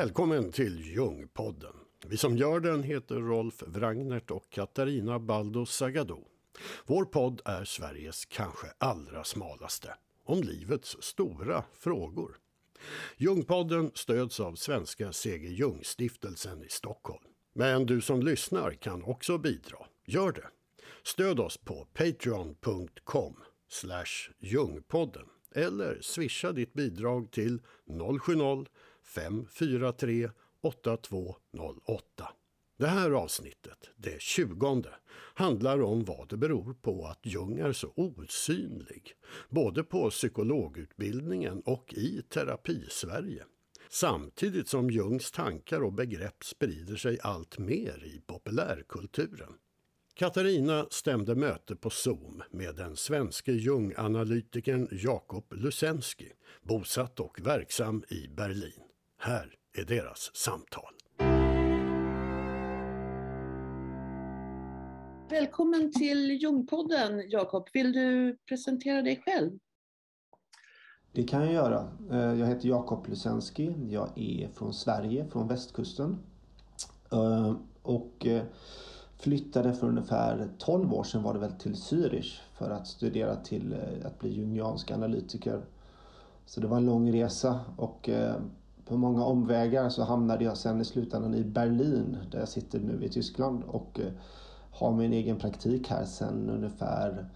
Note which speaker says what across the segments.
Speaker 1: Välkommen till Ljungpodden. Vi som gör den heter Rolf Wrangnert och Katarina Baldo Sagado. Vår podd är Sveriges kanske allra smalaste, om livets stora frågor. Ljungpodden stöds av Svenska C.G. Ljungstiftelsen i Stockholm. Men du som lyssnar kan också bidra. Gör det! Stöd oss på patreon.com jungpodden eller swisha ditt bidrag till 070 543 8208. Det här avsnittet, det tjugonde, handlar om vad det beror på att Jung är så osynlig, både på psykologutbildningen och i terapisverige. Samtidigt som Jungs tankar och begrepp sprider sig allt mer i populärkulturen. Katarina stämde möte på Zoom med den svenske Jung-analytikern Jakob Lusensky, bosatt och verksam i Berlin. Här är deras samtal.
Speaker 2: Välkommen till Jungpodden, Jakob. Vill du presentera dig själv?
Speaker 3: Det kan jag göra. Eh, jag heter Jakob Lusensky. Jag är från Sverige, från västkusten. Eh, och eh, flyttade för ungefär 12 år sedan var det väl till Zürich för att studera till att bli jungiansk analytiker. Så det var en lång resa och på många omvägar så hamnade jag sen i slutändan i Berlin där jag sitter nu i Tyskland och eh, har min egen praktik här sen ungefär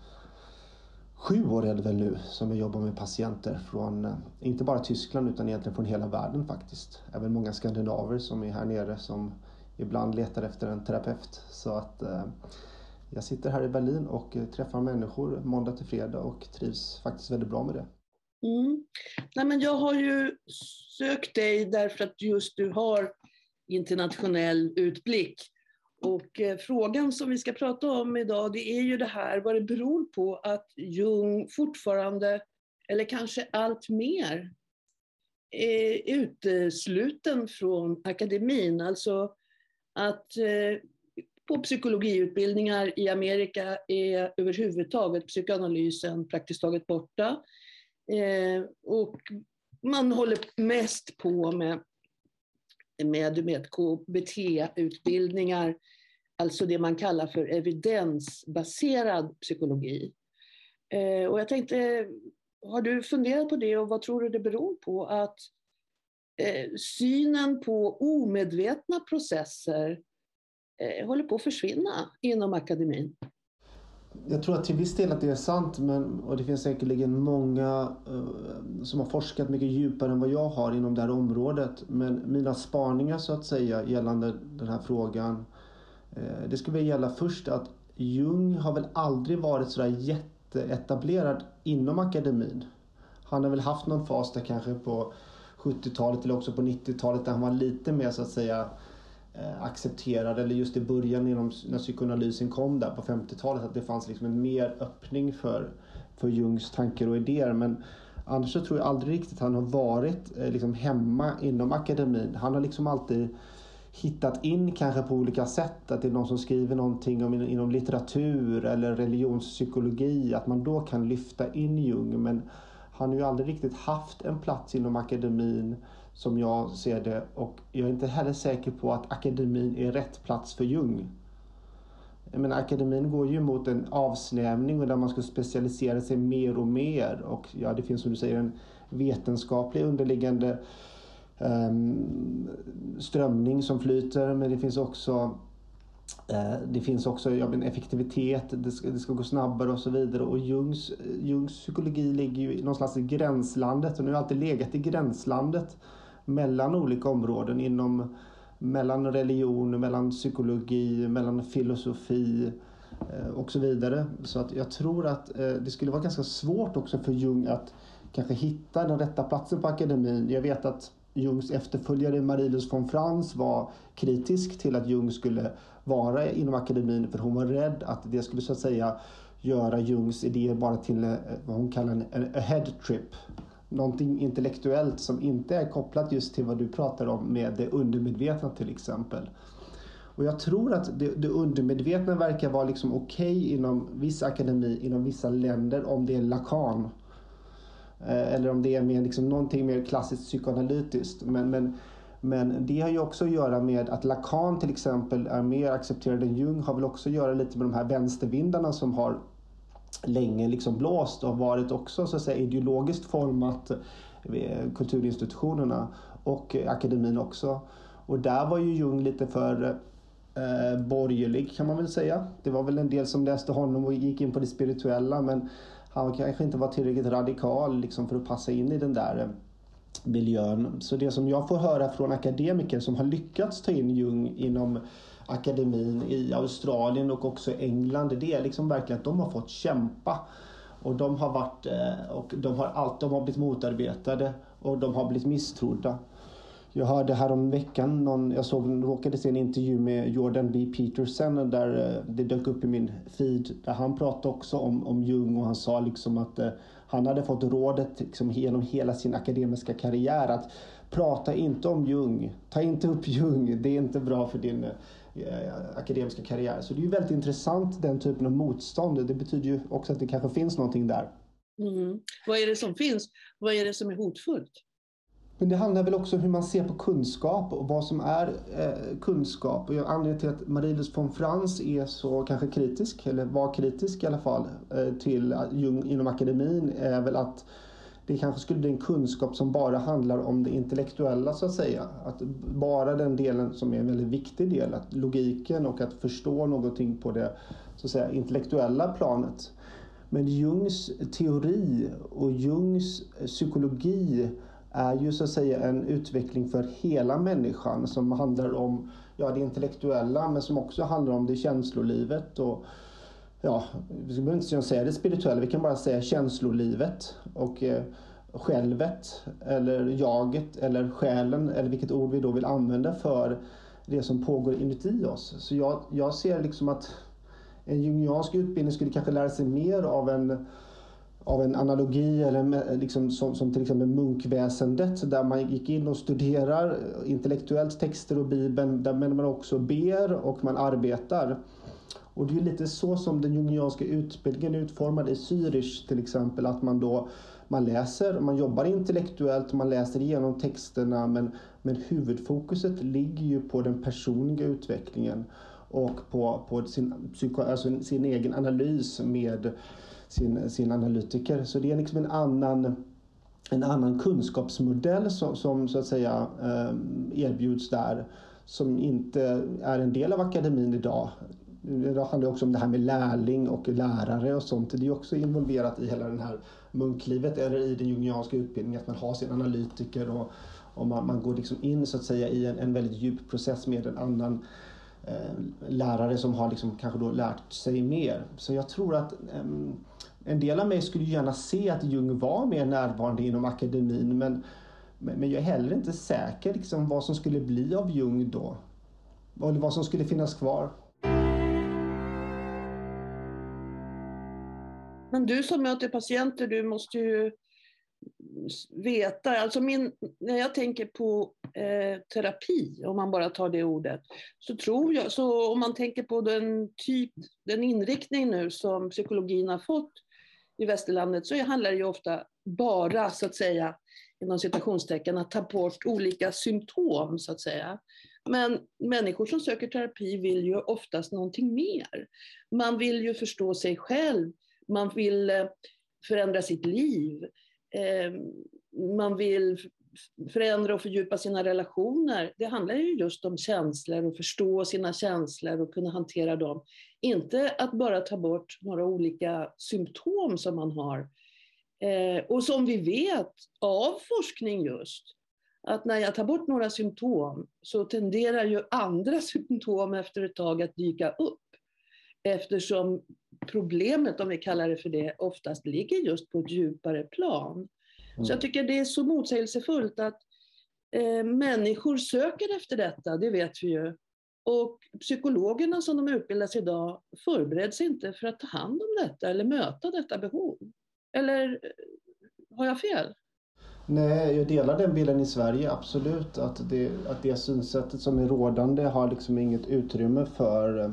Speaker 3: sju år är det väl nu som jag jobbar med patienter från eh, inte bara Tyskland utan egentligen från hela världen faktiskt. Även många skandinaver som är här nere som ibland letar efter en terapeut. Så att eh, jag sitter här i Berlin och eh, träffar människor måndag till fredag och trivs faktiskt väldigt bra med det.
Speaker 2: Mm. Nej, men jag har ju sökt dig därför att just du har internationell utblick. Och eh, frågan som vi ska prata om idag det är ju det här vad det beror på att Jung fortfarande, eller kanske allt mer, eh, är utesluten från akademin. Alltså att eh, på psykologiutbildningar i Amerika är överhuvudtaget psykoanalysen praktiskt taget borta. Eh, och man håller mest på med med, med KBT-utbildningar, alltså det man kallar för evidensbaserad psykologi. Eh, och jag tänkte, har du funderat på det och vad tror du det beror på att eh, synen på omedvetna processer eh, håller på att försvinna inom akademin?
Speaker 3: Jag tror att till viss del att det är sant men, och det finns säkerligen många uh, som har forskat mycket djupare än vad jag har inom det här området. Men mina spaningar så att säga gällande den här frågan. Uh, det skulle gälla först att Jung har väl aldrig varit sådär jätteetablerad inom akademin. Han har väl haft någon fas där kanske på 70-talet eller också på 90-talet där han var lite mer så att säga Eh, accepterade, eller just i början inom, när psykoanalysen kom där på 50-talet, att det fanns liksom en mer öppning för, för Jungs tankar och idéer. Men annars så tror jag aldrig riktigt han har varit eh, liksom hemma inom akademin. Han har liksom alltid hittat in kanske på olika sätt. Att det är någon som skriver någonting om, inom litteratur eller religionspsykologi. Att man då kan lyfta in Jung. Men han har ju aldrig riktigt haft en plats inom akademin som jag ser det. Och jag är inte heller säker på att akademin är rätt plats för Jung. Men akademin går ju mot en avsnävning och där man ska specialisera sig mer och mer. Och ja, det finns som du säger en vetenskaplig underliggande um, strömning som flyter. Men det finns också eh, det finns också ja, men effektivitet, det ska, det ska gå snabbare och så vidare. Och Jungs, Jungs psykologi ligger ju någonstans i gränslandet. Och nu har alltid legat i gränslandet mellan olika områden inom mellan religion, mellan psykologi, mellan filosofi eh, och så vidare. Så att jag tror att eh, det skulle vara ganska svårt också för Jung att kanske hitta den rätta platsen på akademin. Jag vet att Jungs efterföljare Marilus von Franz var kritisk till att Jung skulle vara inom akademin för hon var rädd att det skulle så att säga göra Jungs idéer bara till eh, vad hon kallar en ahead trip. Någonting intellektuellt som inte är kopplat just till vad du pratar om med det undermedvetna till exempel. Och jag tror att det, det undermedvetna verkar vara liksom okej okay inom viss akademi, inom vissa länder om det är Lacan. Eh, eller om det är mer, liksom någonting mer klassiskt psykoanalytiskt. Men, men Men det har ju också att göra med att Lacan till exempel är mer accepterad än Jung har väl också att göra lite med de här vänstervindarna som har länge liksom blåst och varit också så att säga ideologiskt format kulturinstitutionerna och akademin också. Och där var ju Jung lite för eh, borgerlig kan man väl säga. Det var väl en del som läste honom och gick in på det spirituella men han kanske inte var tillräckligt radikal liksom, för att passa in i den där eh, miljön. Så det som jag får höra från akademiker som har lyckats ta in Jung inom akademin i Australien och också England, det är liksom verkligen att de har fått kämpa. Och de har varit eh, och de har, allt, de har blivit motarbetade och de har blivit misstrodda. Jag hörde härom veckan, någon, jag såg, råkade se en intervju med Jordan B. Peterson där eh, det dök upp i min feed där han pratade också om, om Jung och han sa liksom att eh, han hade fått rådet liksom genom hela sin akademiska karriär att prata inte om Jung, ta inte upp Jung, det är inte bra för din eh, akademiska karriär. Så det är ju väldigt intressant den typen av motstånd. Det betyder ju också att det kanske finns någonting där.
Speaker 2: Mm. Vad är det som finns? Vad är det som är hotfullt?
Speaker 3: Men det handlar väl också om hur man ser på kunskap och vad som är eh, kunskap. Och anledningen till att Marie-Louise von Frans är så kanske kritisk, eller var kritisk i alla fall, eh, till Jung inom akademin är väl att det kanske skulle bli en kunskap som bara handlar om det intellektuella så att säga. Att bara den delen som är en väldigt viktig del, att logiken och att förstå någonting på det så att säga, intellektuella planet. Men Jungs teori och Jungs psykologi är ju så att säga en utveckling för hela människan som handlar om ja, det intellektuella men som också handlar om det känslolivet och ja, vi behöver inte säga det spirituella, vi kan bara säga känslolivet och eh, självet eller jaget eller själen eller vilket ord vi då vill använda för det som pågår inuti oss. Så jag, jag ser liksom att en jungiansk utbildning skulle kanske lära sig mer av en av en analogi eller liksom som, som till exempel munkväsendet där man gick in och studerar intellektuellt texter och bibeln där man också ber och man arbetar. Och det är lite så som den jungianska utbildningen är utformad i Zürich till exempel att man då man läser, man jobbar intellektuellt, man läser igenom texterna men, men huvudfokuset ligger ju på den personliga utvecklingen och på, på sin, psyko, alltså sin egen analys med sin, sin analytiker. Så det är liksom en annan, en annan kunskapsmodell som, som så att säga eh, erbjuds där som inte är en del av akademin idag. Det handlar också om det här med lärling och lärare och sånt. Det är också involverat i hela det här munklivet eller i den jungianska utbildningen att man har sin analytiker och, och man, man går liksom in så att säga i en, en väldigt djup process med en annan eh, lärare som har liksom kanske då lärt sig mer. Så jag tror att eh, en del av mig skulle gärna se att Jung var mer närvarande inom akademin men, men jag är heller inte säker liksom, vad som skulle bli av Jung då. Eller vad som skulle finnas kvar.
Speaker 2: Men du som möter patienter, du måste ju veta, alltså min, när jag tänker på eh, terapi, om man bara tar det ordet, så tror jag, så om man tänker på den typ, den inriktning nu som psykologin har fått i västerlandet, så handlar det ju ofta bara, så att säga, inom citationstecken, att ta bort olika symptom, så att säga. Men människor som söker terapi vill ju oftast någonting mer. Man vill ju förstå sig själv, man vill eh, förändra sitt liv, eh, man vill förändra och fördjupa sina relationer. Det handlar ju just om känslor och förstå sina känslor och kunna hantera dem. Inte att bara ta bort några olika symptom som man har. Eh, och som vi vet av forskning just, att när jag tar bort några symptom så tenderar ju andra symptom efter ett tag att dyka upp. Eftersom problemet, om vi kallar det för det, oftast ligger just på ett djupare plan. Mm. Så jag tycker det är så motsägelsefullt att eh, människor söker efter detta, det vet vi ju. Och psykologerna som de utbildas idag förbereds inte för att ta hand om detta eller möta detta behov. Eller eh, har jag fel?
Speaker 3: Nej, jag delar den bilden i Sverige, absolut. Att det, att det synsättet som är rådande har liksom inget utrymme för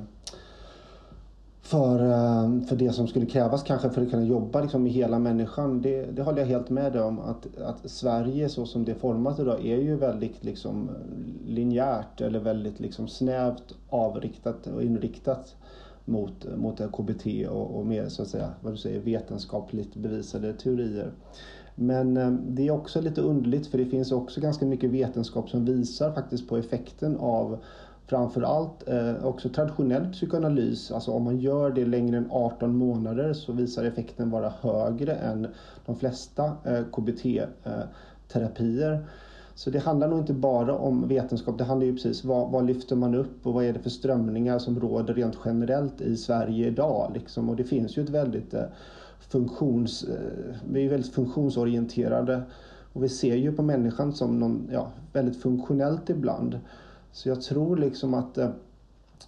Speaker 3: för, eh, för det som skulle krävas kanske för att kunna jobba liksom med hela människan. Det, det håller jag helt med om. Att, att Sverige så som det är format idag är ju väldigt liksom linjärt eller väldigt liksom snävt avriktat och inriktat mot, mot KBT och, och mer så att säga, vad du säger, vetenskapligt bevisade teorier. Men eh, det är också lite underligt för det finns också ganska mycket vetenskap som visar faktiskt på effekten av framförallt eh, också traditionell psykoanalys. Alltså om man gör det längre än 18 månader så visar effekten vara högre än de flesta eh, KBT-terapier. Eh, så det handlar nog inte bara om vetenskap, det handlar ju precis vad, vad lyfter man upp och vad är det för strömningar som råder rent generellt i Sverige idag. Liksom. Och det finns ju ett väldigt eh, funktions... Eh, vi är väldigt funktionsorienterade och vi ser ju på människan som någon, ja, väldigt funktionellt ibland. Så jag tror liksom att eh,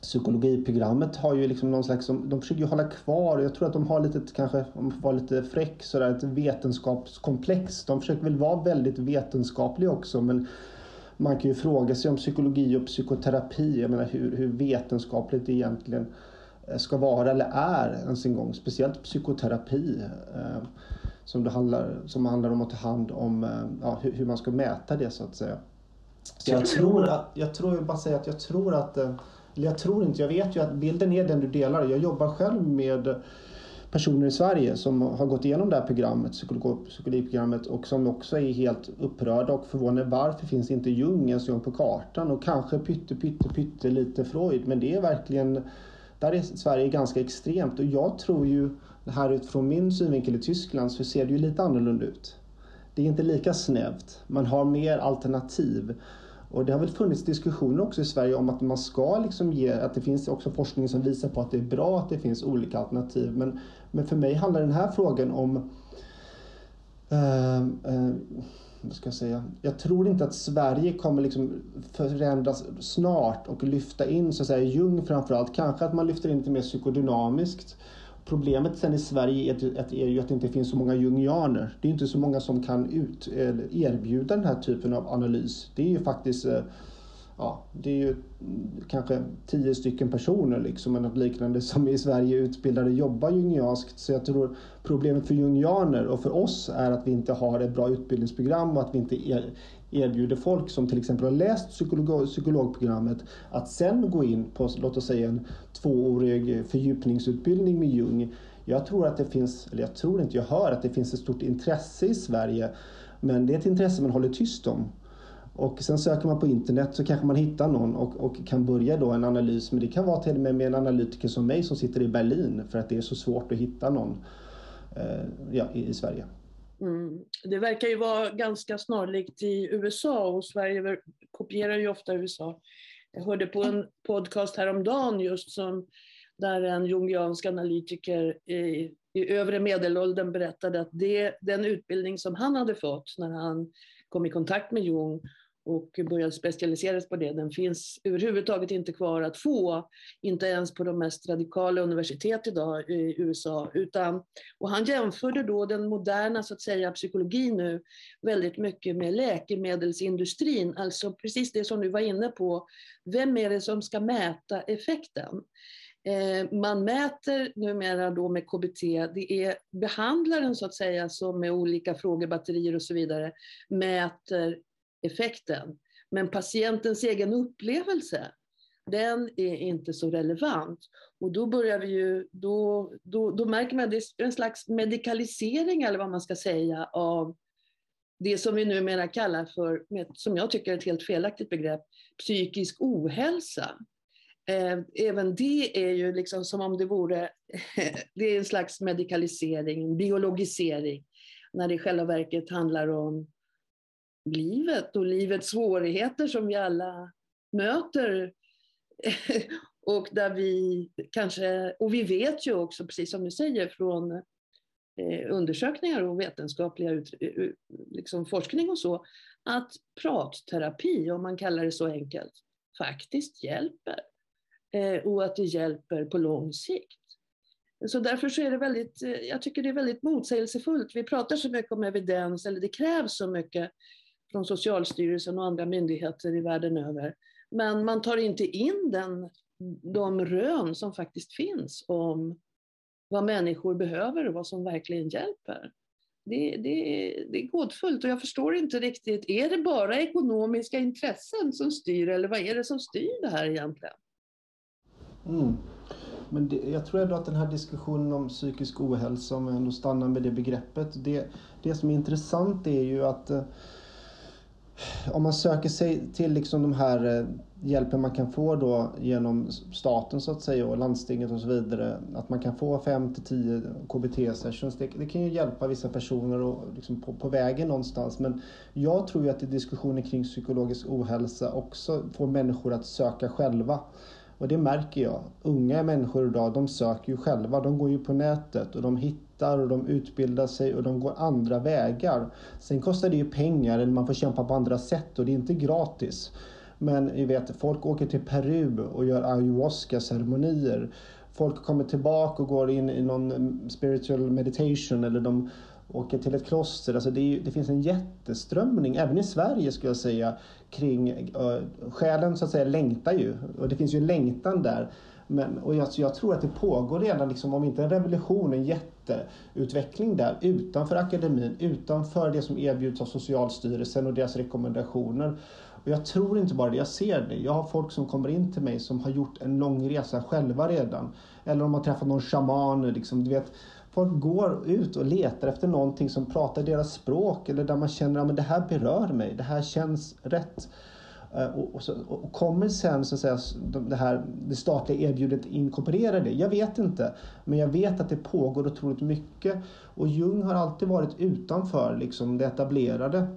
Speaker 3: psykologiprogrammet har ju liksom någon slags, de försöker ju hålla kvar, jag tror att de har lite, kanske, om man får vara lite fräck, sådär ett vetenskapskomplex. De försöker väl vara väldigt vetenskapliga också men man kan ju fråga sig om psykologi och psykoterapi, jag menar hur, hur vetenskapligt det egentligen eh, ska vara eller är ens en gång. Speciellt psykoterapi eh, som, det handlar, som handlar om att ta hand om eh, ja, hur, hur, man ska mäta det så att säga. Så jag tror att, jag tror bara säga att jag tror att eh, eller jag tror inte, jag vet ju att bilden är den du delar. Jag jobbar själv med personer i Sverige som har gått igenom det här programmet, psykologiprogrammet och som också är helt upprörda och förvånade. Varför finns inte Jung ens på kartan? Och kanske pytte, pytte, pytte lite Freud. Men det är verkligen, där är Sverige ganska extremt. Och jag tror ju, här utifrån min synvinkel i Tyskland, så ser det ju lite annorlunda ut. Det är inte lika snävt. Man har mer alternativ. Och det har väl funnits diskussioner också i Sverige om att man ska liksom ge, att det finns också forskning som visar på att det är bra att det finns olika alternativ. Men, men för mig handlar den här frågan om eh, eh, vad ska jag säga? Jag tror inte att Sverige kommer liksom förändras snart och lyfta in så att säga Jung framförallt. Kanske att man lyfter in lite mer psykodynamiskt. Problemet sen i Sverige är, är ju att det inte finns så många jungianer. Det är inte så många som kan ut, erbjuda den här typen av analys. Det är ju faktiskt eh, ja, det är ju kanske tio stycken personer liksom, eller något liknande som i Sverige utbildade jobbar jungianskt. Så jag tror problemet för jungianer och för oss är att vi inte har ett bra utbildningsprogram och att vi inte erbjuder folk som till exempel har läst psykolog, psykologprogrammet att sen gå in på, låt oss säga en tvåårig fördjupningsutbildning med Jung. Jag tror att det finns, eller jag tror inte, jag hör att det finns ett stort intresse i Sverige. Men det är ett intresse man håller tyst om. Och sen söker man på internet så kanske man hittar någon och, och kan börja då en analys. Men det kan vara till och med med en analytiker som mig som sitter i Berlin för att det är så svårt att hitta någon eh, ja, i, i Sverige.
Speaker 2: Mm. Det verkar ju vara ganska snarlikt i USA och Sverige kopierar ju ofta USA. Jag hörde på en podcast häromdagen just som där en jungiansk analytiker i, i övre medelåldern berättade att det, den utbildning som han hade fått när han kom i kontakt med Jung och började specialisera sig på det. Den finns överhuvudtaget inte kvar att få, inte ens på de mest radikala universitet idag i USA. Utan, och han jämförde då den moderna så att säga, psykologin nu väldigt mycket med läkemedelsindustrin, alltså precis det som du var inne på. Vem är det som ska mäta effekten? Eh, man mäter numera då med KBT, det är behandlaren så att säga som med olika frågebatterier och så vidare mäter effekten. Men patientens egen upplevelse, den är inte så relevant. Och då börjar vi ju, då, då, då märker man att det är en slags medikalisering eller vad man ska säga av det som vi numera kallar för, som jag tycker är ett helt felaktigt begrepp, psykisk ohälsa. Eh, även det är ju liksom som om det vore, det är en slags medikalisering, biologisering, när det i själva verket handlar om livet och livets svårigheter som vi alla möter. och där vi kanske, och vi vet ju också, precis som du säger, från eh, undersökningar och vetenskapliga liksom forskning och så, att pratterapi, om man kallar det så enkelt, faktiskt hjälper. Eh, och att det hjälper på lång sikt. Så därför så är det väldigt, eh, jag tycker det är väldigt motsägelsefullt. Vi pratar så mycket om evidens, eller det krävs så mycket från Socialstyrelsen och andra myndigheter i världen över. Men man tar inte in den, de rön som faktiskt finns om vad människor behöver och vad som verkligen hjälper. Det, det, det är gåtfullt och jag förstår inte riktigt, är det bara ekonomiska intressen som styr eller vad är det som styr det här egentligen?
Speaker 3: Mm. Men det, jag tror ändå att den här diskussionen om psykisk ohälsa, om jag ändå stannar med det begreppet, det, det som är intressant är ju att eh, om man söker sig till liksom de här eh, hjälpen man kan få då genom staten så att säga och landstinget och så vidare. Att man kan få 5 till 10 KBT sessions. Det, det, kan ju hjälpa vissa personer och liksom på, på, vägen någonstans. Men jag tror ju att i diskussioner kring psykologisk ohälsa också får människor att söka själva. Och det märker jag. Unga människor idag, de söker ju själva. De går ju på nätet och de hittar och de utbildar sig och de går andra vägar. Sen kostar det ju pengar eller man får kämpa på andra sätt och det är inte gratis. Men ni vet, folk åker till Peru och gör ayahuasca-ceremonier. Folk kommer tillbaka och går in i någon spiritual meditation eller de åker till ett kloster. Alltså det, är, det, finns en jätteströmning, även i Sverige skulle jag säga, kring uh, själen så att säga längtar ju. Och det finns ju en längtan där. Men, och jag, jag, tror att det pågår redan, liksom, om inte en revolution, en jätteutveckling där utanför akademin, utanför det som erbjuds av Socialstyrelsen och deras rekommendationer. Och jag tror inte bara det, jag ser det. Jag har folk som kommer in till mig som har gjort en lång resa själva redan. Eller om man träffat någon shaman. Liksom, du vet, folk går ut och letar efter någonting som pratar deras språk eller där man känner att det här berör mig, det här känns rätt. Eh, och, och, så, och kommer sen så att säga, det, här, det statliga erbjudandet inkorporera det? Jag vet inte. Men jag vet att det pågår otroligt mycket. Och Jung har alltid varit utanför liksom, det etablerade.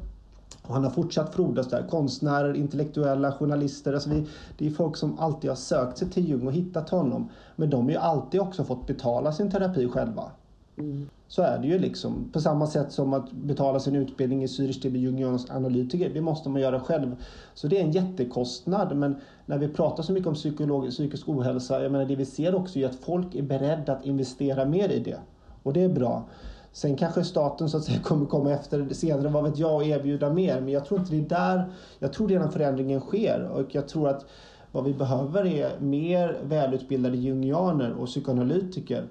Speaker 3: Och han har fortsatt frodas där. Konstnärer, intellektuella, journalister. Alltså vi, det är folk som alltid har sökt sig till Jung och hittat honom. Men de har ju alltid också fått betala sin terapi själva. Mm. Så är det ju liksom. På samma sätt som att betala sin utbildning i Zürich till jungiansk analytiker. Det måste man göra själv. Så det är en jättekostnad. Men när vi pratar så mycket om psykolog, psykisk ohälsa. Jag menar det vi ser också är att folk är beredda att investera mer i det. Och det är bra. Sen kanske staten så att säga kommer komma efter senare, vad vet jag, och erbjuda mer. Men jag tror inte det är där, jag tror redan förändringen sker. Och jag tror att vad vi behöver är mer välutbildade jungianer och psykoanalytiker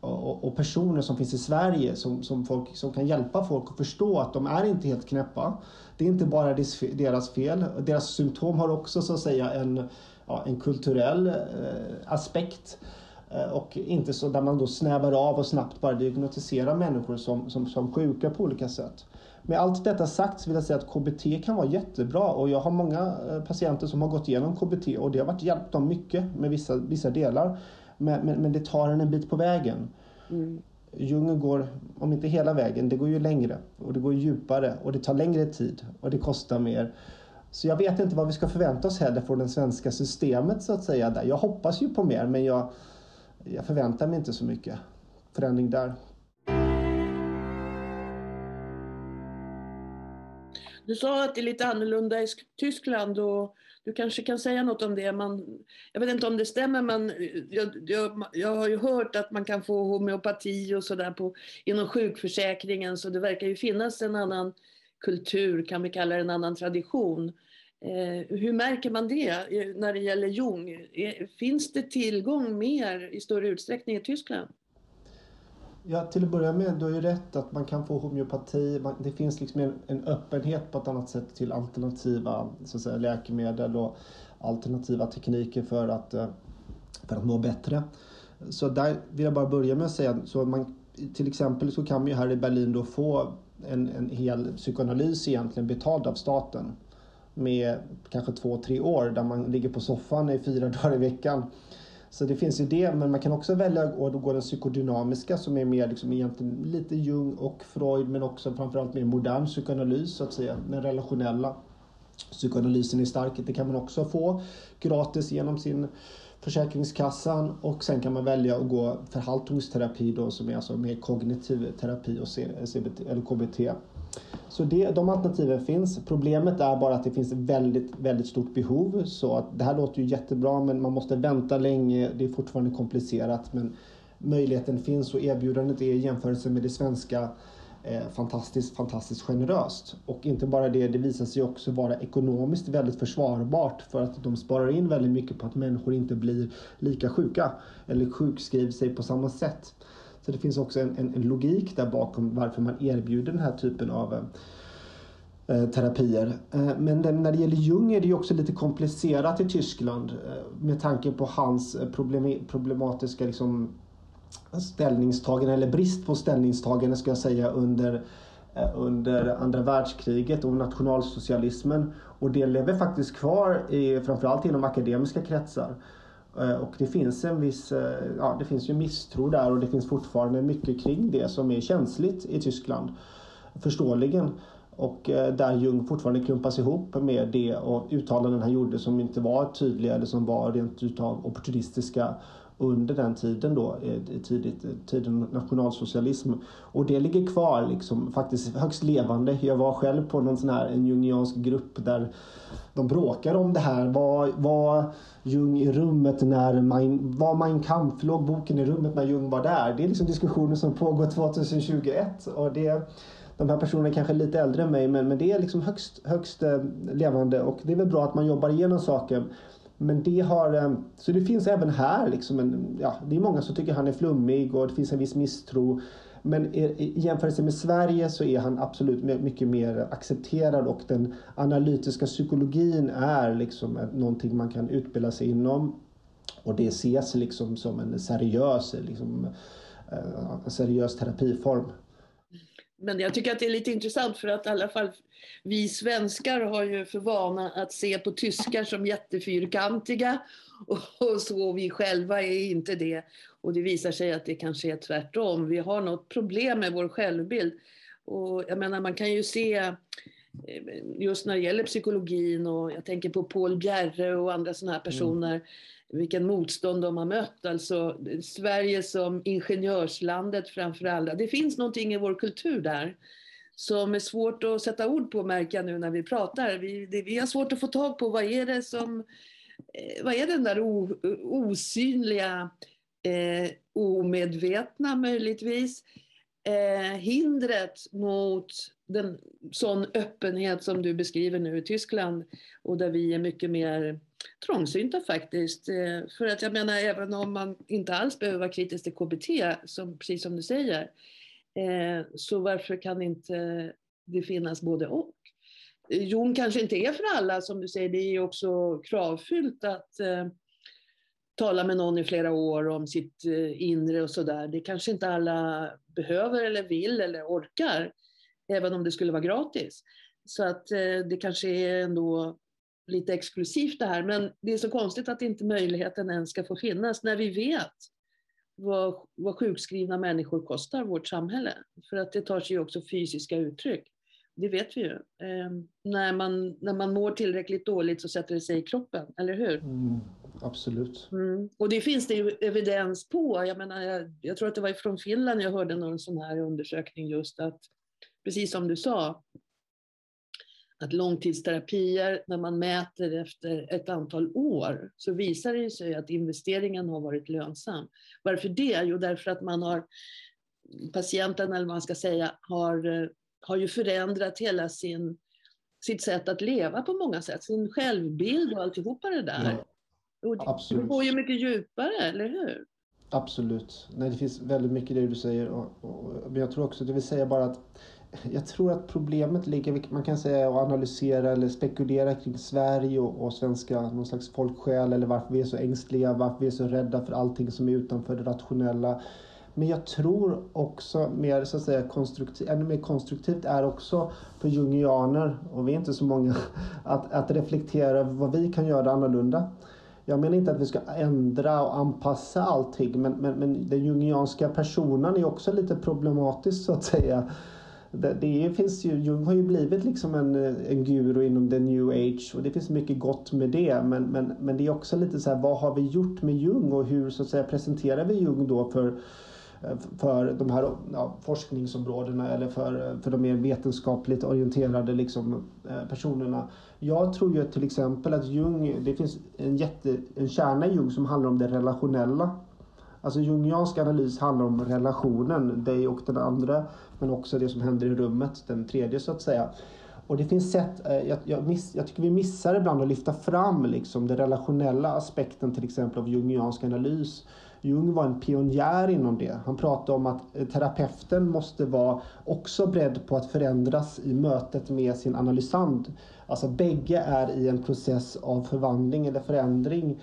Speaker 3: och, och, personer som finns i Sverige som, som, folk, som kan hjälpa folk att förstå att de är inte helt knäppa. Det är inte bara deras fel. Deras symptom har också så att säga en, ja, en kulturell eh, aspekt. Eh, och inte så där man då snävar av och snabbt bara diagnostiserar människor som, som, som sjuka på olika sätt. Med allt detta sagt så vill jag säga att KBT kan vara jättebra och jag har många eh, patienter som har gått igenom KBT och det har varit hjälpt dem mycket med vissa, vissa delar. Men, men, men det tar en en bit på vägen. Mm. Djungeln går, om inte hela vägen, det går ju längre och det går djupare och det tar längre tid och det kostar mer. Så jag vet inte vad vi ska förvänta oss heller från det svenska systemet så att säga. Där. Jag hoppas ju på mer men jag, jag förväntar mig inte så mycket förändring där.
Speaker 2: Du sa att det är lite annorlunda i Tyskland och du kanske kan säga något om det. Man, jag vet inte om det stämmer men jag, jag, jag har ju hört att man kan få homeopati och sådär inom sjukförsäkringen så det verkar ju finnas en annan kultur, kan vi kalla det en annan tradition. Eh, hur märker man det eh, när det gäller Jung? Eh, finns det tillgång mer i större utsträckning i Tyskland?
Speaker 3: Ja, till att börja med, du har ju rätt att man kan få homeopati. Det finns liksom en, en öppenhet på ett annat sätt till alternativa så att säga, läkemedel och alternativa tekniker för att, eh, för att må bättre. Så där vill jag bara börja med att säga så man, till exempel så kan man ju här i Berlin då få en, en hel psykoanalys egentligen betald av staten med kanske två, tre år där man ligger på soffan i fyra dagar i veckan så det finns ju det, men man kan också välja att gå den psykodynamiska som är mer liksom egentligen lite Jung och Freud men också framförallt mer modern psykoanalys så att säga, den relationella psykoanalysen är stark. Det kan man också få gratis genom sin Försäkringskassan och sen kan man välja att gå förhaltningsterapi då som är alltså mer kognitiv terapi och CBT, eller KBT. Så det, de alternativen finns. Problemet är bara att det finns väldigt, väldigt stort behov. Så att det här låter ju jättebra men man måste vänta länge. Det är fortfarande komplicerat men möjligheten finns och erbjudandet är i jämförelse med det svenska eh, fantastiskt, fantastiskt generöst. Och inte bara det, det visar sig också vara ekonomiskt väldigt försvarbart för att de sparar in väldigt mycket på att människor inte blir lika sjuka eller sjukskriver sig på samma sätt. Så det finns också en, en, en logik där bakom varför man erbjuder den här typen av eh, eh, terapier. Eh, men när det gäller Jung är det ju också lite komplicerat i Tyskland med tanke på hans problematiska liksom, ställningstagande eller brist på ställningstagande ska jag säga under under andra världskriget och nationalsocialismen och det lever faktiskt kvar i, framförallt inom akademiska kretsar. Eh, och det finns en viss, eh, ja det finns ju misstro där och det finns fortfarande mycket kring det som är känsligt i Tyskland. Förståeligen. Och eh, där Jung fortfarande klumpas ihop med det och uttalanden han gjorde som inte var tydliga eller som var rent utav opportunistiska under den tiden då, eh, tidigt, eh, tiden nationalsocialism. Och det ligger kvar liksom faktiskt högst levande. Jag var själv på någon sån här en jungiansk grupp där de bråkar om det här. Var, var Jung i rummet när mein, var Mein Kampf, låg boken i rummet när Jung var där? Det är liksom diskussioner som pågår 2021 och det de här personerna är kanske lite äldre än mig men, men det är liksom högst, högst eh, levande och det är väl bra att man jobbar igenom saker. Men det har, ehm, så det finns även här liksom en, ja, det är många som tycker han är flummig och det finns en viss misstro. Men i jämförelse med Sverige så är han absolut mycket mer accepterad och den analytiska psykologin är liksom någonting man kan utbilda sig inom. Och det ses liksom som en seriös, liksom, eh, en seriös terapiform.
Speaker 2: Men jag tycker att det är lite intressant för att i alla fall vi svenskar har ju för vana att se på tyskar som jättefyrkantiga och så vi själva är inte det. Och det visar sig att det kanske är tvärtom. Vi har något problem med vår självbild. Och jag menar man kan ju se eh, just när det gäller psykologin och jag tänker på Paul Bjerre och andra sådana här mm. personer. Vilken motstånd de har mött. Alltså Sverige som ingenjörslandet framför alla. Det finns någonting i vår kultur där som är svårt att sätta ord på märker jag nu när vi pratar. Vi, det, vi har svårt att få tag på vad är det som, eh, vad är den där o, osynliga, eh, omedvetna möjligtvis, eh, hindret mot den sån öppenhet som du beskriver nu i Tyskland och där vi är mycket mer trångsynta faktiskt. Eh, för att jag menar, även om man inte alls behöver vara kritisk till KBT, som, precis som du säger, eh, så varför kan inte det finnas både och? Eh, Jon kanske inte är för alla, som du säger, det är ju också kravfyllt att eh, tala med någon i flera år om sitt inre och sådär. Det kanske inte alla behöver eller vill eller orkar, även om det skulle vara gratis. Så att det kanske är ändå lite exklusivt det här, men det är så konstigt att inte möjligheten ens ska få finnas när vi vet vad, vad sjukskrivna människor kostar vårt samhälle. För att det tar sig också fysiska uttryck. Det vet vi ju. Eh, när, man, när man mår tillräckligt dåligt så sätter det sig i kroppen, eller hur?
Speaker 3: Mm, absolut.
Speaker 2: Mm. Och det finns det ju evidens på. Jag, menar, jag, jag tror att det var från Finland jag hörde någon sån här undersökning just att, precis som du sa, att långtidsterapier, när man mäter efter ett antal år, så visar det sig att investeringen har varit lönsam. Varför det? Jo, därför att man har, patienten, eller vad man ska säga, har, har ju förändrat hela sin, sitt sätt att leva på många sätt, sin självbild och alltihopa det där. Ja, och det går ju mycket djupare, eller hur?
Speaker 3: Absolut. Nej, det finns väldigt mycket i det du säger. Och, och, men jag tror också, det vill säga bara att jag tror att problemet ligger, man kan säga, och analysera eller spekulera kring Sverige och, och svenska, någon slags folksjäl eller varför vi är så ängsliga, varför vi är så rädda för allting som är utanför det rationella. Men jag tror också mer, så att säga, konstruktiv, ännu mer konstruktivt är också för jungianer, och vi är inte så många, att, att reflektera över vad vi kan göra annorlunda. Jag menar inte att vi ska ändra och anpassa allting, men, men, men den jungianska personen är också lite problematisk så att säga det, det finns ju, Jung har ju blivit liksom en, eh, en guru inom the new age och det finns mycket gott med det. Men, men, men det är också lite så här, vad har vi gjort med Jung och hur så att säga presenterar vi Jung då för eh, för de här ja, forskningsområdena eller för, eh, för de mer vetenskapligt orienterade liksom, personerna. Jag tror ju till exempel att Jung, det finns en, jätte, en kärna i Jung som handlar om det relationella. Alltså jungiansk analys handlar om relationen, dig och den andra, men också det som händer i rummet, den tredje så att säga. Och det finns sätt, eh, jag, jag, miss, jag tycker vi missar ibland att lyfta fram liksom den relationella aspekten till exempel av jungiansk analys. Jung var en pionjär inom det. Han pratade om att eh, terapeuten måste vara också beredd på att förändras i mötet med sin analysand. Alltså bägge är i en process av förvandling eller förändring.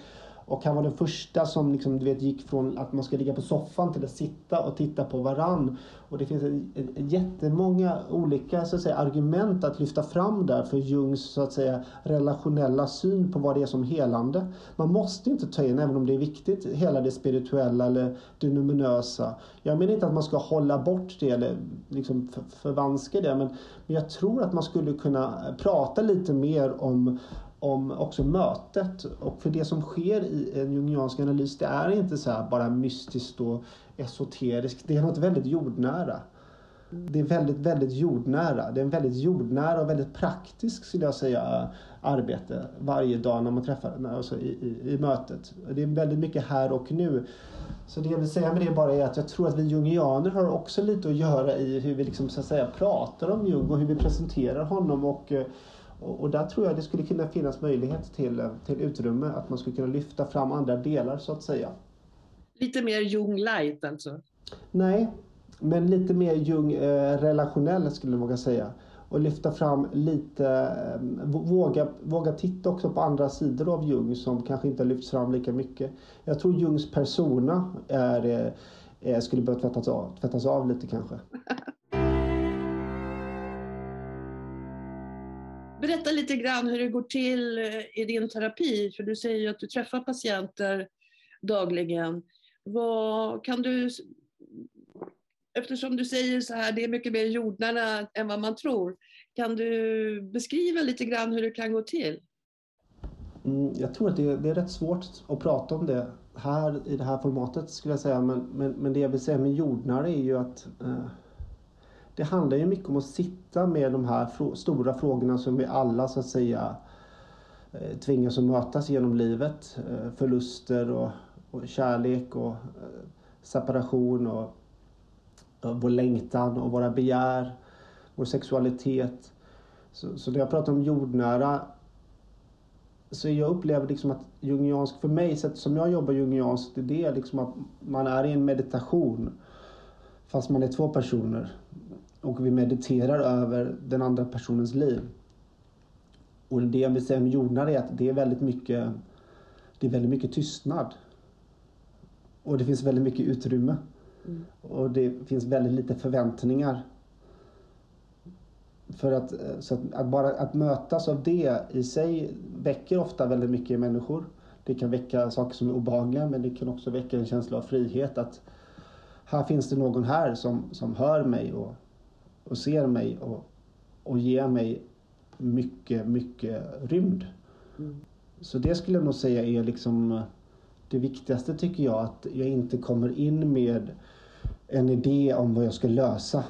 Speaker 3: Och han var den första som liksom, du vet, gick från att man ska ligga på soffan till att sitta och titta på varann. Och det finns en, en, jättemånga olika så att säga, argument att lyfta fram där för Jungs så att säga, relationella syn på vad det är som helande. Man måste inte ta in, även om det är viktigt, hela det spirituella eller det numinösa. Jag menar inte att man ska hålla bort det eller liksom förvanska det, men, men jag tror att man skulle kunna prata lite mer om om också mötet. Och för det som sker i en jungiansk analys det är inte så bara mystiskt och esoteriskt. Det är något väldigt jordnära. Det är väldigt, väldigt jordnära. Det är en väldigt jordnära och väldigt praktisk, skulle jag säga, arbete varje dag när man träffar, alltså i, i, i mötet. Det är väldigt mycket här och nu. Så det jag vill säga med det bara är att jag tror att vi jungianer har också lite att göra i hur vi liksom, så att säga, pratar om Jung och hur vi presenterar honom. och eh, och, och, där tror jag det skulle kunna finnas möjlighet till, eh, till utrymme, att man skulle kunna lyfta fram andra delar så att säga.
Speaker 2: Lite mer Jung light alltså?
Speaker 3: Nej, men lite mer Jung eh, relationell skulle jag våga säga. Och lyfta fram lite, eh, våga, våga titta också på andra sidor av Jung som kanske inte lyfts fram lika mycket. Jag tror Jungs persona är, är, skulle behöva tvättas av, tvättas av lite kanske.
Speaker 2: Berätta lite grann hur det går till eh, i din terapi, för du säger ju att du träffar patienter dagligen. Vad kan du, eftersom du säger så här, det är mycket mer jordnära än vad man tror, kan du beskriva lite grann hur det kan gå till?
Speaker 3: Mm, jag tror att det är, det är rätt svårt att prata om det här i det här formatet skulle jag säga, men, men, men det jag vill säga med jordnära är ju att eh, det handlar ju mycket om att sitta med de här frå stora frågorna som vi alla så att säga eh, tvingas att mötas genom livet. Eh, förluster och, och kärlek och eh, separation och, och vår längtan och våra begär, vår sexualitet. Så, så när jag pratar om jordnära så jag upplever liksom att jungiansk, för mig, sättet som jag jobbar jungianskt, det är liksom att man är i en meditation fast man är två personer och vi mediterar över den andra personens liv. Och det vill säga med jordnära är att det är väldigt mycket, det är väldigt mycket tystnad. Och det finns väldigt mycket utrymme. Mm. Och det finns väldigt lite förväntningar. För att, så att, att, bara att mötas av det i sig väcker ofta väldigt mycket i människor. Det kan väcka saker som är obehagliga men det kan också väcka en känsla av frihet. Att här finns det någon här som, som hör mig och och ser mig och, och ger mig mycket, mycket rymd. Mm. Så det skulle jag nog säga är liksom det viktigaste tycker jag, att jag inte kommer in med en idé om vad jag ska lösa.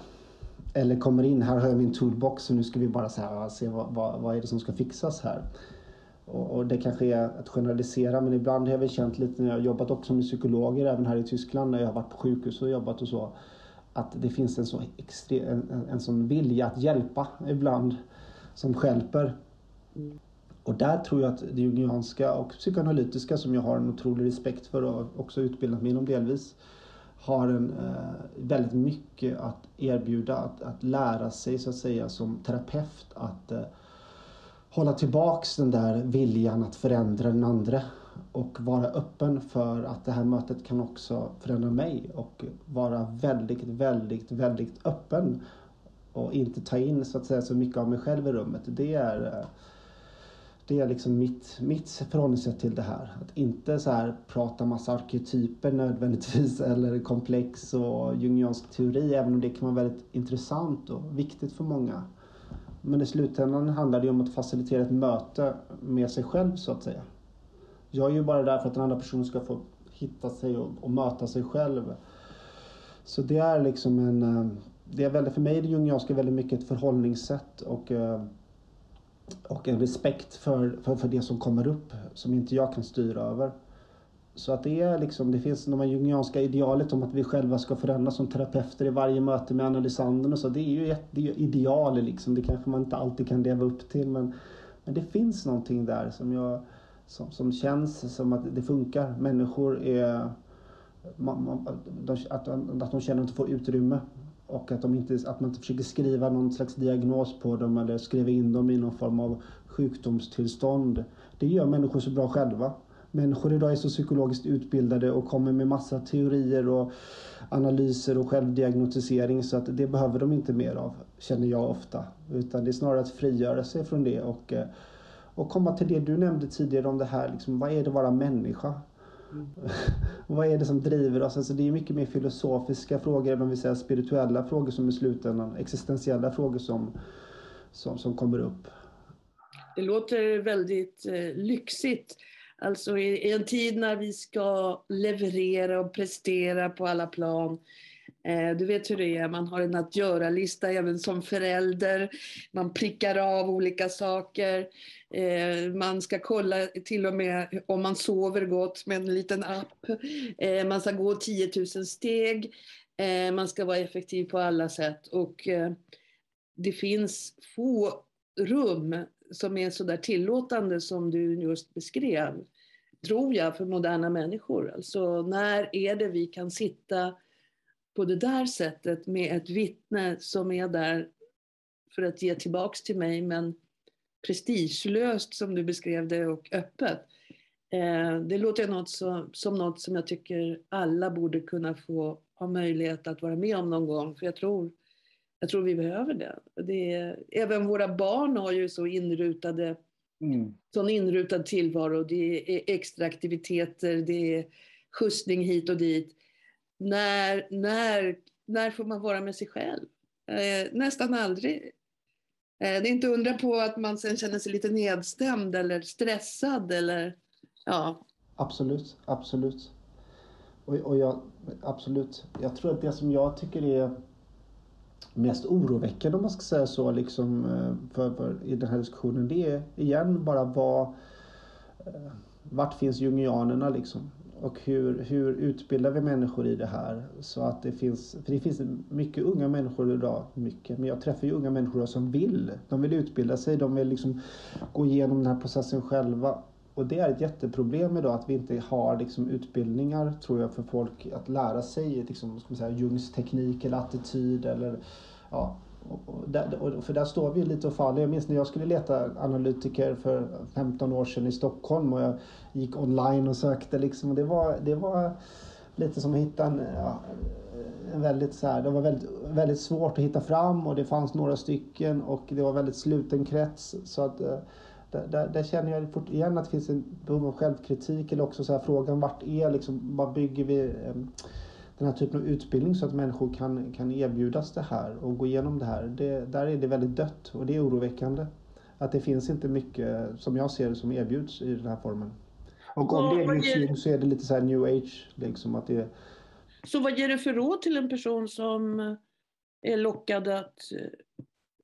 Speaker 3: Eller kommer in, här har jag min toolbox och nu ska vi bara så här, se vad, vad, vad är det som ska fixas här. Och, och, det kanske är att generalisera men ibland har jag väl känt lite när jag jobbat också med psykologer även här i Tyskland när jag har varit på sjukhus och jobbat och så att det finns en, så extre, en, en sån vilja att hjälpa ibland som skälper. Och där tror jag att det jungianska och psykoanalytiska som jag har en otrolig respekt för och också utbildat mig inom delvis har en, eh, väldigt mycket att erbjuda, att, att lära sig så att säga som terapeut att eh, hålla tillbaks den där viljan att förändra den andra och vara öppen för att det här mötet kan också förändra mig och vara väldigt, väldigt, väldigt öppen och inte ta in så att säga så mycket av mig själv i rummet. Det är, det är liksom mitt, mitt förhållningssätt till det här. Att inte så här prata massa arketyper nödvändigtvis eller komplex och jungiansk teori även om det kan vara väldigt intressant och viktigt för många. Men i slutändan handlar det om att facilitera ett möte med sig själv så att säga. Jag är ju bara där för att den andra personen ska få hitta sig och, och möta sig själv. Så det är liksom en... Eh, det är väldigt, för mig är det jungianska väldigt mycket ett förhållningssätt och, eh, och en respekt för, för, för det som kommer upp som inte jag kan styra över. Så att det är liksom, det finns de här jungianska idealet om att vi själva ska förändras som terapeuter i varje möte med analysanden och så. Det är ju ett det är ideal liksom. Det kanske man inte alltid kan leva upp till men, men det finns någonting där som, jag, som, som känns som att det funkar. Människor är man, man, att, att de känner att de får utrymme och att, de inte, att man inte försöker skriva någon slags diagnos på dem eller skriva in dem i någon form av sjukdomstillstånd. Det gör människor så bra själva. Människor idag är så psykologiskt utbildade och kommer med massa teorier och analyser och självdiagnostisering så att det behöver de inte mer av, känner jag ofta. Utan det är snarare att frigöra sig från det och, eh, och komma till det du nämnde tidigare om det här, liksom, vad är det att vara människa? Mm. vad är det som driver oss? Alltså det är mycket mer filosofiska frågor, även om vi säger spirituella frågor som i slutändan, existentiella frågor som, som, som kommer upp.
Speaker 2: Det låter väldigt eh, lyxigt. Alltså i, i, en tid när vi ska leverera och prestera på alla plan. Eh, du vet hur det är, man har en att göra-lista även som förälder. Man prickar av olika saker. Eh, man ska kolla till och med om man sover gott med en liten app. Eh, man ska gå 10 000 steg. Man ska vara effektiv på alla sätt. Och det finns få rum som är så där tillåtande som du just beskrev, tror jag, för moderna människor. Alltså när är det vi kan sitta på det där sättet med ett vittne som är där för att ge tillbaks till mig, men prestigelöst som du beskrev det och öppet. Eh, det låter något som, som något som jag tycker alla borde kunna få ha möjlighet att vara med om någon gång, för jag tror jag tror vi behöver det. det är, även våra barn har ju så inrutade, mm. sån inrutad tillvaro. Det är extra aktiviteter, det är skjutsning hit och dit. När, när, när får man vara med sig själv? Eh, nästan aldrig. Eh, det är inte undra på att man sen känner sig lite nedstämd eller stressad eller ja.
Speaker 3: Absolut, absolut. Och, och jag, absolut. Jag tror att det som jag tycker är mest oroväckande om man ska säga så liksom, eh, för, för, i den här diskussionen det är igen bara vad eh, vart finns jungianerna liksom? Och hur, hur utbildar vi människor i det här? Så att det finns, för det finns mycket unga människor idag, mycket, men jag träffar ju unga människor som vill. De vill utbilda sig, de vill liksom gå igenom den här processen själva. Och det är ett jätteproblem idag att vi inte har liksom, utbildningar, tror jag, för folk att lära sig liksom, ska man säga, Jungs teknik eller attityd eller ja, för där står vi lite och faller. Jag minns när jag skulle leta analytiker för 15 år sedan i Stockholm och jag gick online och sökte liksom. Och det, var, det var lite som att hitta en, ja, en väldigt så här, det var väldigt, väldigt svårt att hitta fram och det fanns några stycken och det var väldigt sluten krets. Så att eh, där, där, där, känner jag fort igen att det finns en behov av självkritik eller också så här, frågan vart är liksom, vad bygger vi eh, den här typen av utbildning så att människor kan, kan erbjudas det här och gå igenom det här. Det, där är det väldigt dött och det är oroväckande. Att det finns inte mycket som jag ser det som erbjuds i den här formen. Och om det erbjuds så är det lite så new age. Liksom, att det...
Speaker 2: Så vad ger du för råd till en person som är lockad att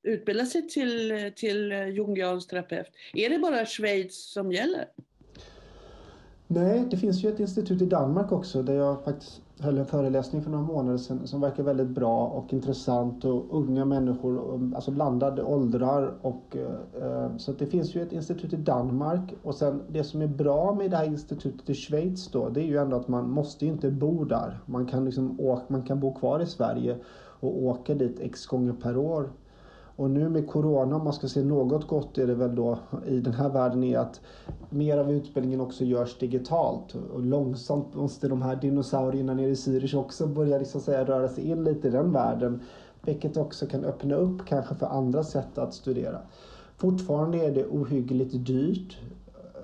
Speaker 2: utbilda sig till, till jungiansk terapeut? Är det bara Schweiz som gäller?
Speaker 3: Nej, det finns ju ett institut i Danmark också där jag faktiskt höll en föreläsning för några månader sedan som verkar väldigt bra och intressant och unga människor, alltså blandade åldrar. Och, eh, så det finns ju ett institut i Danmark och sen det som är bra med det här institutet i Schweiz då det är ju ändå att man måste inte bo där. Man kan, liksom åka, man kan bo kvar i Sverige och åka dit x gånger per år och nu med Corona, om man ska se något gott är det väl då i den här världen är att mer av utbildningen också görs digitalt. Och långsamt måste de här dinosaurierna nere i Zürich också börja liksom säga, röra sig in lite i den världen. Vilket också kan öppna upp kanske för andra sätt att studera. Fortfarande är det ohyggligt dyrt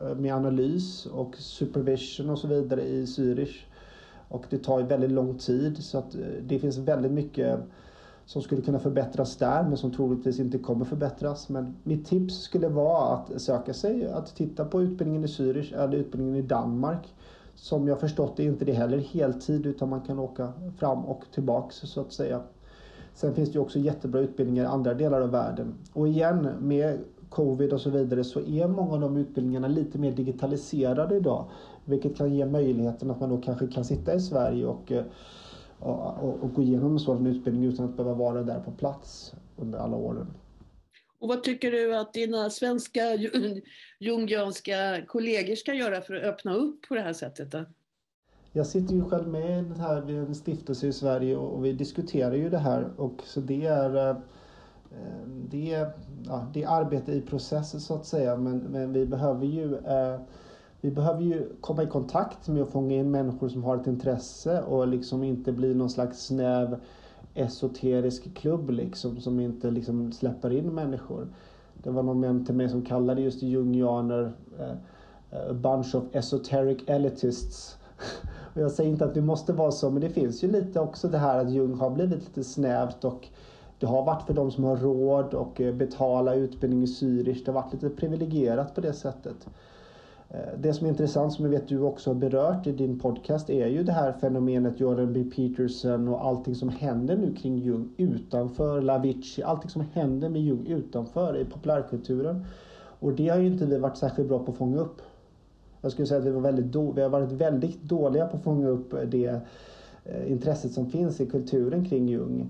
Speaker 3: eh, med analys och supervision och så vidare i Zürich. Och det tar väldigt lång tid så att eh, det finns väldigt mycket som skulle kunna förbättras där men som troligtvis inte kommer förbättras. Men mitt tips skulle vara att söka sig, att titta på utbildningen i Zürich eller utbildningen i Danmark. Som jag förstått det är inte det heller heltid utan man kan åka fram och tillbaks så att säga. Sen finns det ju också jättebra utbildningar i andra delar av världen. Och igen med covid och så vidare så är många av de utbildningarna lite mer digitaliserade idag. Vilket kan ge möjligheten att man då kanske kan sitta i Sverige och, eh, och, och, och gå igenom en sådan utbildning utan att behöva vara där på plats under alla åren.
Speaker 2: Och vad tycker du att dina svenska jungianska kollegor ska göra för att öppna upp på det här sättet? Då?
Speaker 3: Jag sitter ju själv med här vid en stiftelse i Sverige och vi diskuterar ju det här och så det är Eh, det, ja, det är arbete i process så att säga men, men vi behöver ju eh, vi behöver ju komma i kontakt med att fånga in människor som har ett intresse och liksom inte bli någon slags snäv esoterisk klubb liksom som inte liksom släpper in människor. Det var någon till mig som kallade just jungianer eh, eh a bunch of esoteric elitists. och jag säger inte att vi måste vara så men det finns ju lite också det här att Jung har blivit lite snävt och det har varit för de som har råd och eh, betala utbildning i Zürich. Det har varit lite privilegierat på det sättet. Eh, det som är intressant, som jag vet du också har berört i din podcast, är ju det här fenomenet Jordan B. Peterson och allting som händer nu kring Jung utanför Lavici. Allting som händer med Jung utanför i populärkulturen. Och det har ju inte vi varit särskilt bra på att fånga upp. Jag skulle säga att vi, var väldigt då, vi har varit väldigt dåliga på att fånga upp det eh, intresset som finns i kulturen kring Jung.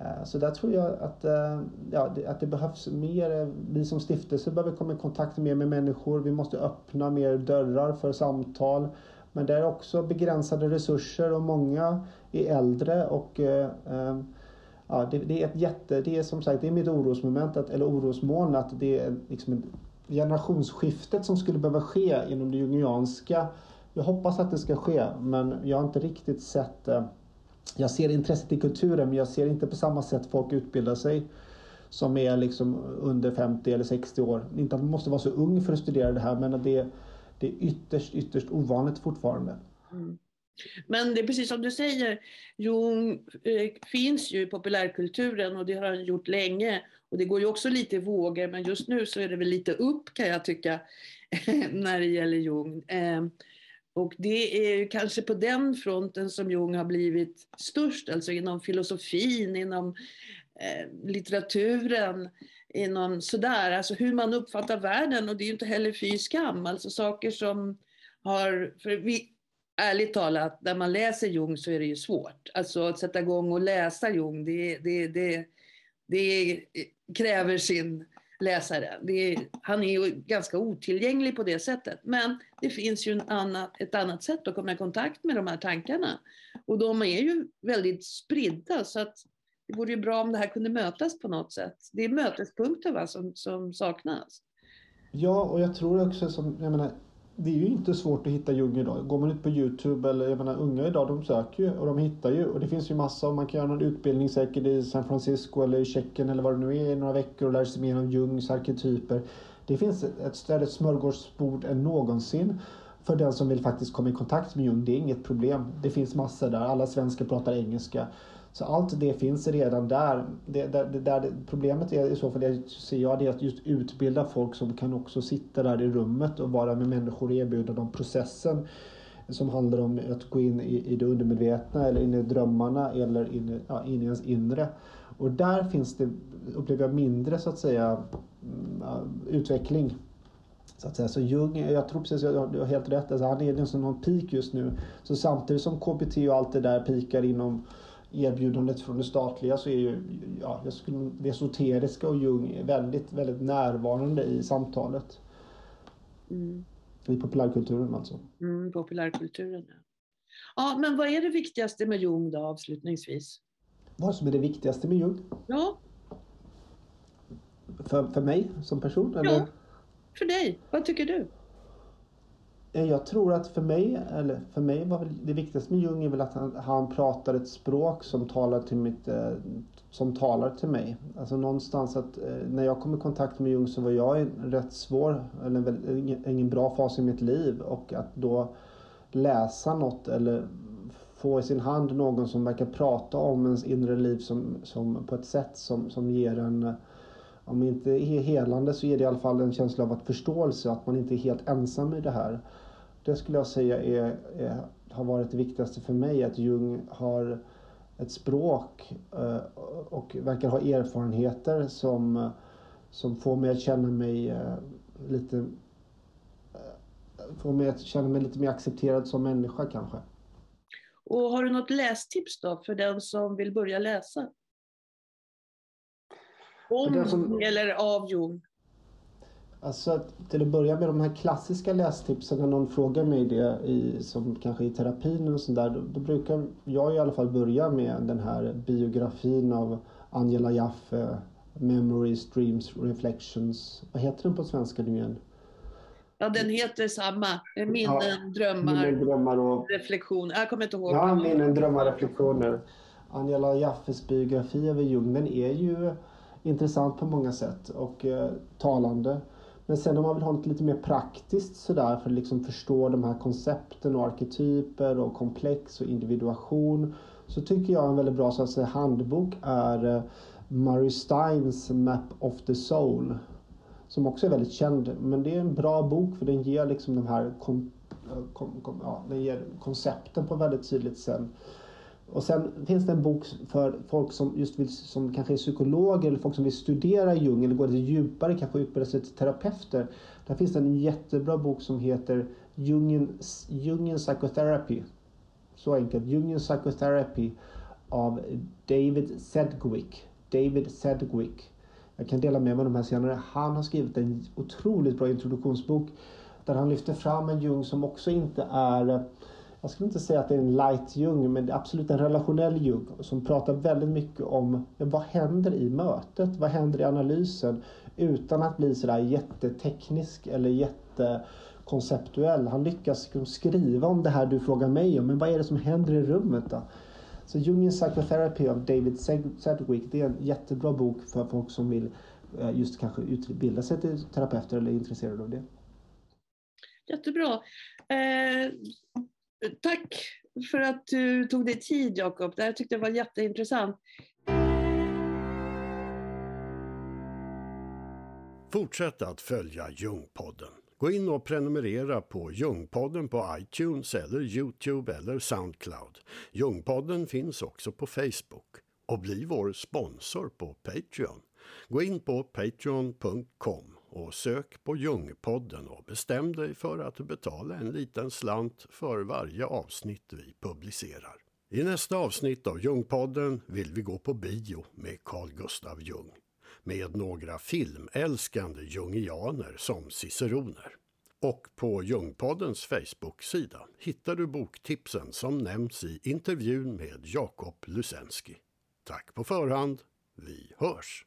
Speaker 3: Eh, så där tror jag att, eh, ja, att det behövs mer. Vi som stiftelse behöver komma i kontakt mer med människor. Vi måste öppna mer dörrar för samtal. Men det är också begränsade resurser och många är äldre och eh, ja, det, det, är ett jätte, det är som sagt, det är mitt orosmoment, att, eller orosmoln att det är liksom generationsskiftet som skulle behöva ske inom det jungianska. Jag hoppas att det ska ske men jag har inte riktigt sett jag ser intresset i kulturen men jag ser inte på samma sätt folk utbilda sig som är liksom under 50 eller 60 år. Inte att man måste vara så ung för att studera det här men det, det är ytterst, ytterst ovanligt fortfarande. Mm.
Speaker 2: Men det är precis som du säger, Jung eh, finns ju i populärkulturen och det har han gjort länge. Och det går ju också lite i vågor men just nu så är det väl lite upp kan jag tycka när det gäller Jung. Eh, och det är kanske på den fronten som Jung har blivit störst, alltså inom filosofin, inom eh, litteraturen, inom sådär, alltså hur man uppfattar världen. Och det är ju inte heller fy skam, alltså saker som har, för vi, ärligt talat, när man läser Jung så är det ju svårt. Alltså att sätta igång och läsa Jung, det, det, det, det kräver sin läsare. Är, han är ju ganska otillgänglig på det sättet. Men det finns ju annan, ett annat sätt att komma i kontakt med de här tankarna. Och de är ju väldigt spridda så att det vore ju bra om det här kunde mötas på något sätt. Det är mötespunkter va, som, som saknas.
Speaker 3: Ja, och jag tror också som, jag menar, det är ju inte svårt att hitta Jung idag. Går man ut på Youtube eller jag menar unga idag de söker ju och de hittar ju och det finns ju massa och man kan göra någon utbildning säkert i San Francisco eller i Tjeckien eller vad det nu är i några veckor och lära sig mer om Jungs arketyper. Det finns ett större smörgåsbord än någonsin för den som vill faktiskt komma i kontakt med Jung. Det är inget problem. Det finns massor där. Alla svenskar pratar engelska. Så allt det finns redan där. Det, där, det, där problemet är i så fall, det ser jag, det är att just utbilda folk som kan också sitta där i rummet och vara med människor och erbjuda dem processen som handlar om att gå in i, i det undermedvetna eller in i drömmarna eller in i, ja, in i ens inre. Och där finns det, upplever jag, mindre så att säga mm, utveckling. Så att säga. Så Jung, jag tror precis, du har helt rätt, alltså han är liksom någon peak just nu. Så samtidigt som KBT och allt det där pikar inom erbjudandet från det statliga så är ju ja, jag skulle, det esoteriska och Jung väldigt, väldigt närvarande i samtalet. Mm. I populärkulturen alltså.
Speaker 2: Mm, populärkulturen, ja. Ja, men vad är det viktigaste med Jung då avslutningsvis?
Speaker 3: Vad som är det viktigaste med Jung?
Speaker 2: Ja.
Speaker 3: För, för mig som person? Eller? Ja,
Speaker 2: för dig. Vad tycker du?
Speaker 3: Eh, jag tror att för mig, eller för mig var väl det viktigaste med Jung är väl att han, han pratar ett språk som talar till mitt, eh, som talar till mig. Alltså någonstans att eh, när jag kom i kontakt med Jung så var jag i en rätt svår, eller ingen, ingen bra fas i mitt liv och att då läsa något eller få i sin hand någon som verkar prata om ens inre liv som, som på ett sätt som, som ger en om inte helande så ger det i alla fall en känsla av att förståelse, att man inte är helt ensam i det här. Det skulle jag säga är, är, har varit det viktigaste för mig, att Jung har ett språk eh, och verkar ha erfarenheter som, som får mig att känna mig eh, lite eh, Får mig att känna mig lite mer accepterad som människa kanske.
Speaker 2: Och har du något lästips då för den som vill börja läsa? Om som... eller av Jung?
Speaker 3: Alltså till att börja med de här klassiska lästipsen när någon frågar mig det i, som kanske i terapin och sådär. Då, då brukar jag i alla fall börja med den här biografin av Angela Jaffe, Memories, Dreams, Reflections. Vad heter den på svenska nu igen?
Speaker 2: Ja, den heter samma. Minnen, ja, drömmar, minnen, drömmar och... reflektioner. Jag kommer inte ihåg.
Speaker 3: Ja, minnen, drömmar, reflektioner. Angela Jaffes biografi över Jung, den är ju intressant på många sätt och eh, talande. Men sen om man vill ha något lite mer praktiskt sådär för att liksom förstå de här koncepten och arketyper och komplex och individuation så tycker jag en väldigt bra så att säga, handbok är eh, Murray Steins Map of the Soul som också är väldigt känd. Men det är en bra bok för den ger liksom de här kom, eh, kom, kom, ja, den ger koncepten på ett väldigt tydligt sätt. Och sen finns det en bok för folk som just vill, som kanske är psykologer eller folk som vill studera Jung eller gå lite djupare, kanske utbilda sig till terapeuter. Där finns det en jättebra bok som heter Jungian, Jungian Psychotherapy. Så enkelt. Jungian Psychotherapy av David Sedgwick. David Sedgwick. Jag kan dela med mig av de här senare. Han har skrivit en otroligt bra introduktionsbok där han lyfter fram en Jung som också inte är jag skulle inte säga att det är en light Jung, men det är absolut en relationell Jung som pratar väldigt mycket om vad händer i mötet? Vad händer i analysen? Utan att bli sådär jätteteknisk eller jättekonceptuell. Han lyckas liksom skriva om det här du frågar mig om, men vad är det som händer i rummet då? Så Jungian Psychotherapy av David Sedgwick, det är en jättebra bok för folk som vill eh, just kanske utbilda sig till terapeuter eller är intresserade av det.
Speaker 2: Jättebra. Eh, Tack för att du tog dig tid Jakob. Det här tyckte jag var jätteintressant.
Speaker 1: Fortsätt att följa Ljungpodden. Gå in och prenumerera på Ljungpodden på iTunes eller Youtube eller Soundcloud. Ljungpodden finns också på Facebook. Och bli vår sponsor på Patreon. Gå in på patreon.com och sök på Ljungpodden och bestäm dig för att betala en liten slant för varje avsnitt vi publicerar. I nästa avsnitt av Ljungpodden vill vi gå på bio med Carl Gustav Jung med några filmälskande jungianer som ciceroner. Och på Ljungpoddens Facebook-sida hittar du boktipsen som nämns i intervjun med Jakob Lusensky. Tack på förhand. Vi hörs!